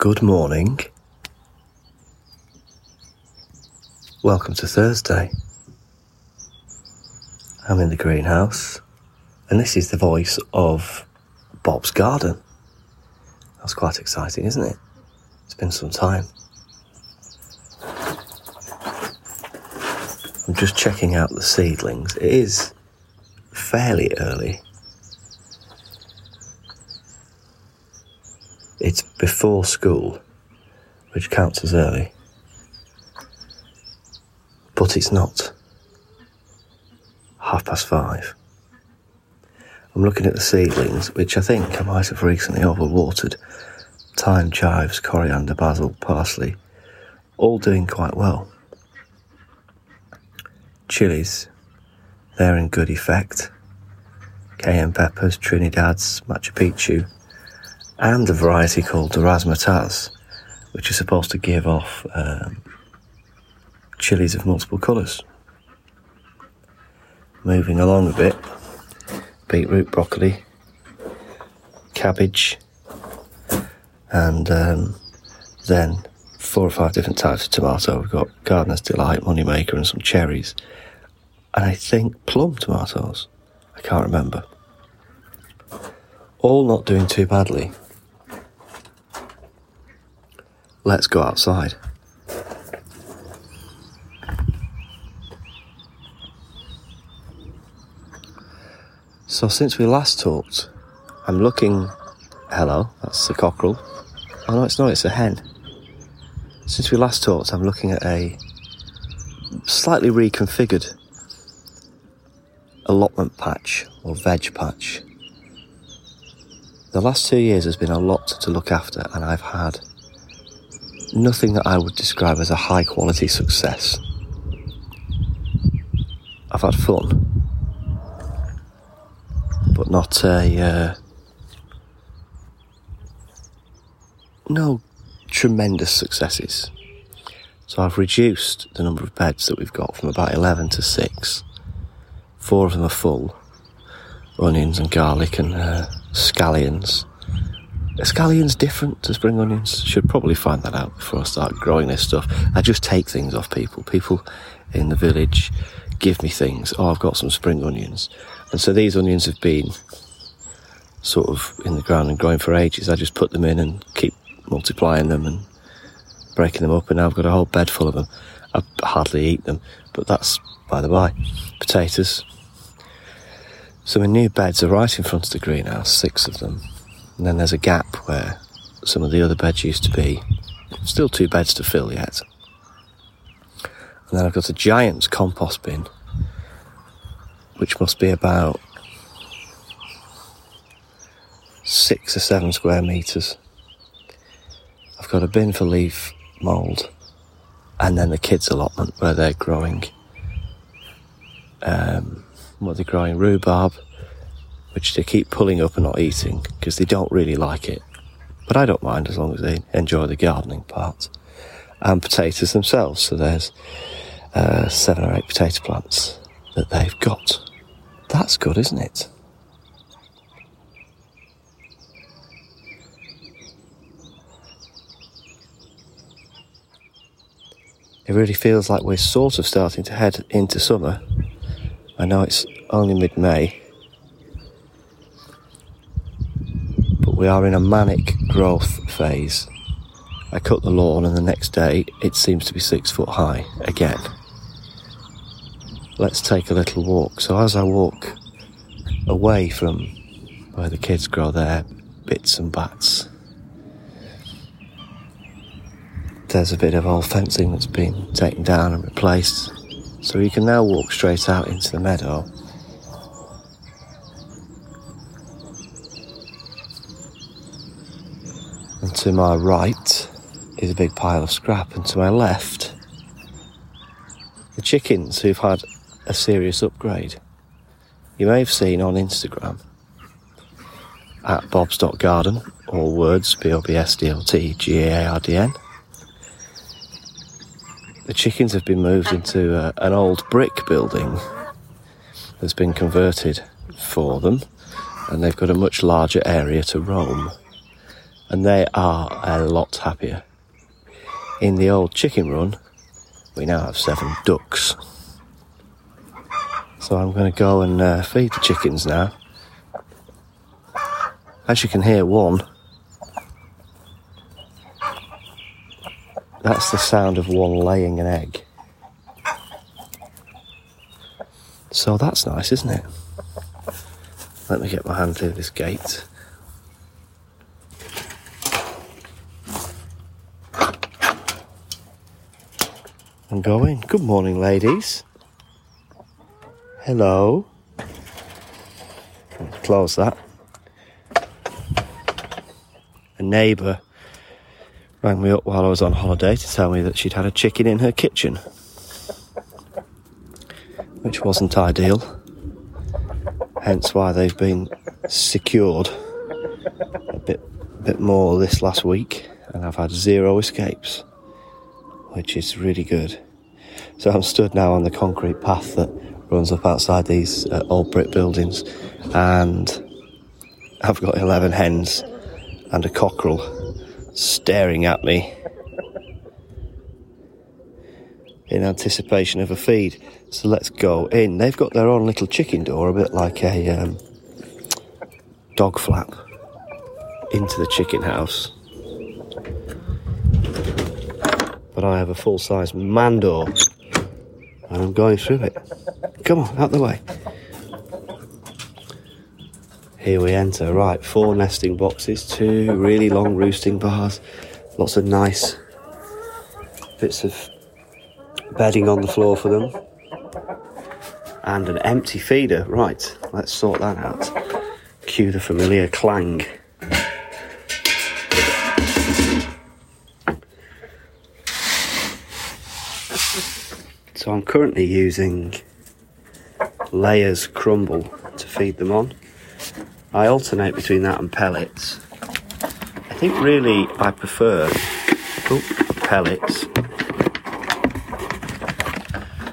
Good morning. Welcome to Thursday. I'm in the greenhouse, and this is the voice of Bob's garden. That's quite exciting, isn't it? It's been some time. I'm just checking out the seedlings. It is fairly early. It's before school, which counts as early. But it's not. Half past five. I'm looking at the seedlings, which I think I might have recently overwatered. Thyme, chives, coriander, basil, parsley, all doing quite well. Chilies, they're in good effect. Cayenne peppers, Trinidad's, Machu Picchu, and a variety called the Razzmatazz, which is supposed to give off um, chilies of multiple colours. Moving along a bit, beetroot, broccoli, cabbage, and um, then four or five different types of tomato. We've got Gardener's Delight, Moneymaker, and some cherries. And I think plum tomatoes. I can't remember. All not doing too badly. Let's go outside. So, since we last talked, I'm looking. Hello, that's the cockerel. Oh no, it's not, it's a hen. Since we last talked, I'm looking at a slightly reconfigured allotment patch or veg patch. The last two years has been a lot to look after, and I've had nothing that I would describe as a high quality success. I've had fun, but not a. Uh, no tremendous successes. So I've reduced the number of beds that we've got from about 11 to 6. Four of them are full onions and garlic and uh, scallions. Scallions different to spring onions? Should probably find that out before I start growing this stuff. I just take things off people. People in the village give me things. Oh, I've got some spring onions. And so these onions have been sort of in the ground and growing for ages. I just put them in and keep multiplying them and breaking them up, and now I've got a whole bed full of them. I hardly eat them, but that's by the by. Potatoes. So my new beds are right in front of the greenhouse, six of them. And then there's a gap where some of the other beds used to be. Still two beds to fill yet. And then I've got a giant compost bin, which must be about six or seven square metres. I've got a bin for leaf mould, and then the kids' allotment where they're growing. Um, what they're growing rhubarb, which they keep pulling up and not eating because they don't really like it. But I don't mind as long as they enjoy the gardening part. And potatoes themselves. So there's uh, seven or eight potato plants that they've got. That's good, isn't it? It really feels like we're sort of starting to head into summer. I know it's only mid May, but we are in a manic growth phase. I cut the lawn, and the next day it seems to be six foot high again. Let's take a little walk. So, as I walk away from where the kids grow their bits and bats, there's a bit of old fencing that's been taken down and replaced. So you can now walk straight out into the meadow. And to my right is a big pile of scrap, and to my left, the chickens who've had a serious upgrade. You may have seen on Instagram at bobs.garden, all words B O B S D O T G A R D N. The chickens have been moved into uh, an old brick building that's been converted for them, and they've got a much larger area to roam. And they are a lot happier. In the old chicken run, we now have seven ducks. So I'm going to go and uh, feed the chickens now. As you can hear, one. That's the sound of one laying an egg. So that's nice, isn't it? Let me get my hand through this gate. Going. Good morning, ladies. Hello. Close that. A neighbour rang me up while I was on holiday to tell me that she'd had a chicken in her kitchen, which wasn't ideal. Hence why they've been secured a bit, bit more this last week, and I've had zero escapes, which is really good. So I'm stood now on the concrete path that runs up outside these uh, old brick buildings, and I've got 11 hens and a cockerel staring at me in anticipation of a feed. So let's go in. They've got their own little chicken door, a bit like a um, dog flap, into the chicken house. But I have a full size man door, and I'm going through it. Come on, out the way. Here we enter. Right, four nesting boxes, two really long roosting bars, lots of nice bits of bedding on the floor for them, and an empty feeder. Right, let's sort that out. Cue the familiar clang. I'm currently using Layers crumble to feed them on. I alternate between that and pellets. I think really I prefer oh, pellets.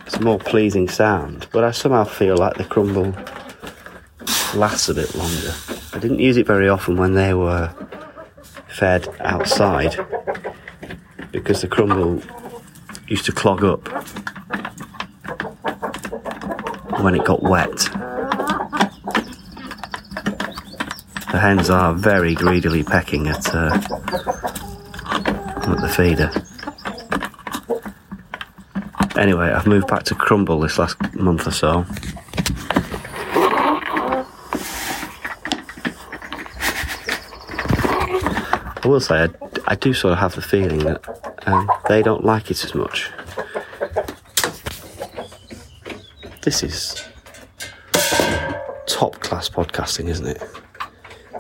It's a more pleasing sound, but I somehow feel like the crumble lasts a bit longer. I didn't use it very often when they were fed outside because the crumble used to clog up when it got wet. The hens are very greedily pecking at, uh, at the feeder. Anyway, I've moved back to crumble this last month or so. I will say, I, I do sort of have the feeling that um, they don't like it as much. This is top class podcasting, isn't it?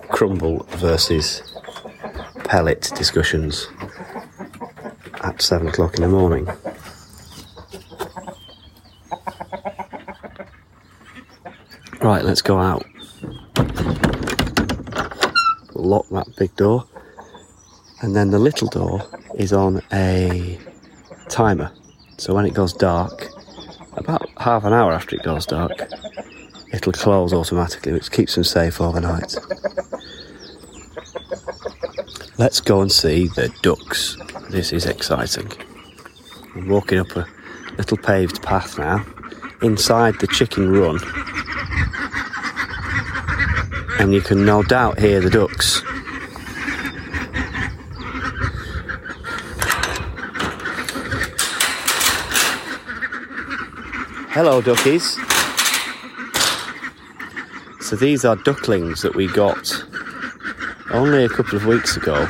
Crumble versus pellet discussions at seven o'clock in the morning. Right, let's go out. Lock that big door, and then the little door is on a timer. So when it goes dark, about half an hour after it goes dark, it'll close automatically, which keeps them safe overnight. Let's go and see the ducks. This is exciting. I'm walking up a little paved path now, inside the chicken run, and you can no doubt hear the ducks. Hello, duckies. So these are ducklings that we got only a couple of weeks ago.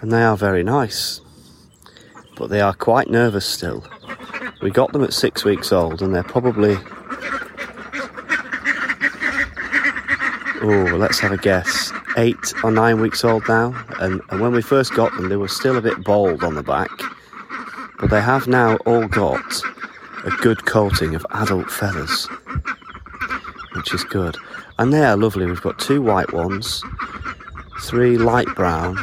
And they are very nice. But they are quite nervous still. We got them at six weeks old and they're probably. Oh, let's have a guess. Eight or nine weeks old now. And, and when we first got them, they were still a bit bald on the back but they have now all got a good coating of adult feathers, which is good. And they are lovely. We've got two white ones, three light brown,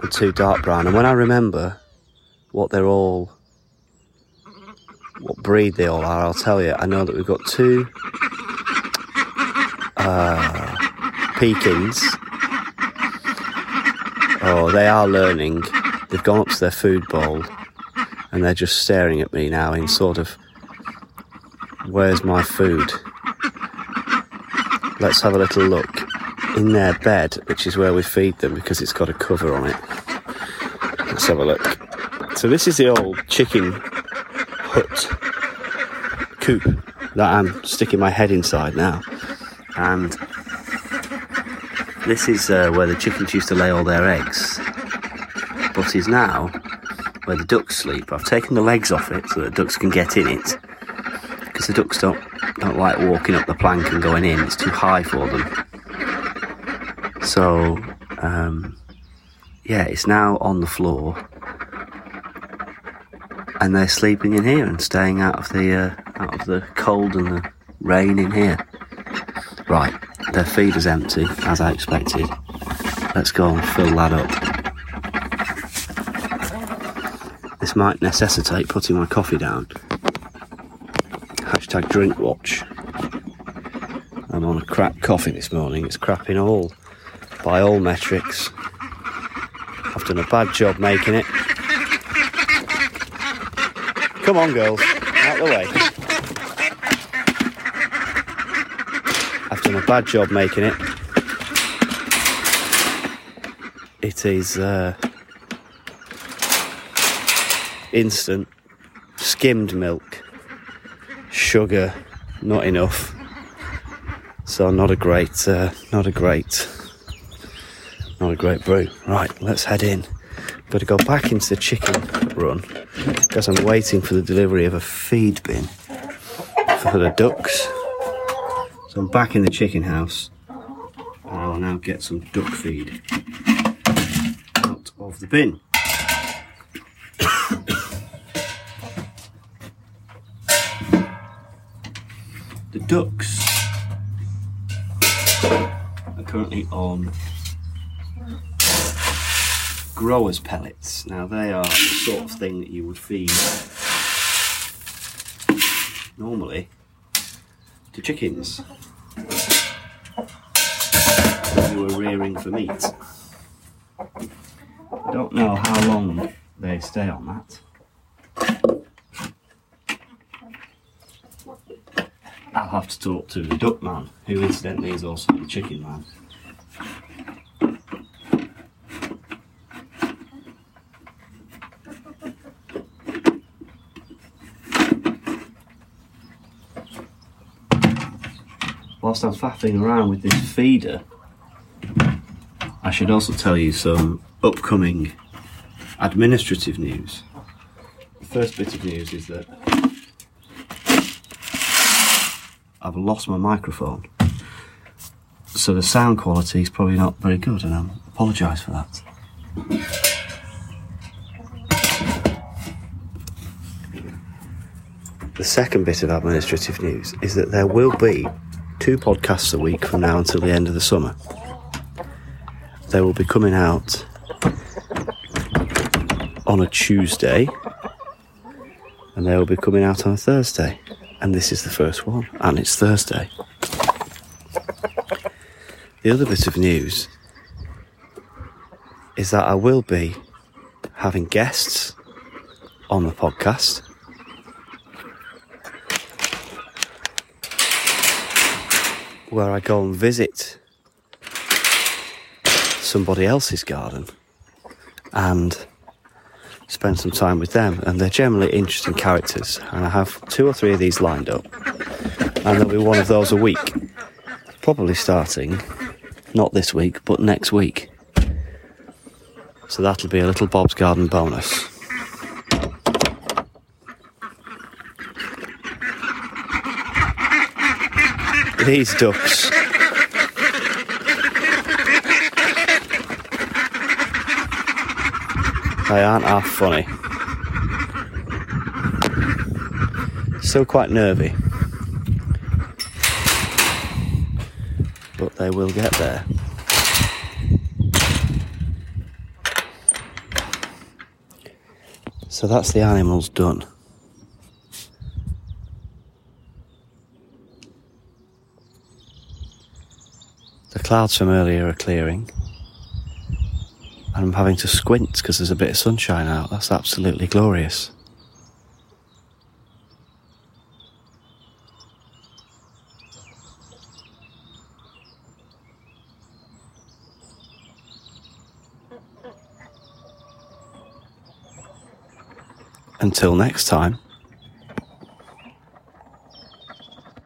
and two dark brown. And when I remember what they're all, what breed they all are, I'll tell you. I know that we've got two uh, Pekins. Oh, they are learning. They've gone up to their food bowl and they're just staring at me now in sort of, where's my food? Let's have a little look. In their bed, which is where we feed them because it's got a cover on it. Let's have a look. So this is the old chicken hut coop that I'm sticking my head inside now. And this is uh, where the chickens used to lay all their eggs, but is now where the ducks sleep. I've taken the legs off it so that ducks can get in it, because the ducks don't don't like walking up the plank and going in. It's too high for them. So, um, yeah, it's now on the floor, and they're sleeping in here and staying out of the uh, out of the cold and the rain in here. Right, their feeder's empty, as I expected. Let's go and fill that up. This might necessitate putting my coffee down. Hashtag drink watch. I'm on a crap coffee this morning. It's crap in all, by all metrics. I've done a bad job making it. Come on, girls, out the way. I've done a bad job making it. It is uh, instant skimmed milk, sugar, not enough. So not a great, uh, not a great, not a great brew. Right, let's head in. Got to go back into the chicken run because I'm waiting for the delivery of a feed bin for the ducks. So I'm back in the chicken house I will now get some duck feed out of the bin. Ducks are currently on growers pellets. Now they are the sort of thing that you would feed normally to chickens who were rearing for meat. I don't know how long they stay on that. I'll have to talk to the duck man, who incidentally is also the chicken man. whilst I'm faffing around with this feeder, I should also tell you some upcoming administrative news. The first bit of news is that I've lost my microphone. So the sound quality is probably not very good, and I apologise for that. The second bit of administrative news is that there will be two podcasts a week from now until the end of the summer. They will be coming out on a Tuesday and they will be coming out on a Thursday. And this is the first one, and it's Thursday. The other bit of news is that I will be having guests on the podcast. where I go and visit somebody else's garden and spend some time with them. And they're generally interesting characters. And I have two or three of these lined up. And there'll be one of those a week. Probably starting, not this week, but next week. So that'll be a little Bob's Garden bonus. these ducks. They aren't half funny. Still quite nervy. But they will get there. So that's the animals done. The clouds from earlier are clearing. And I'm having to squint because there's a bit of sunshine out. That's absolutely glorious. Until next time.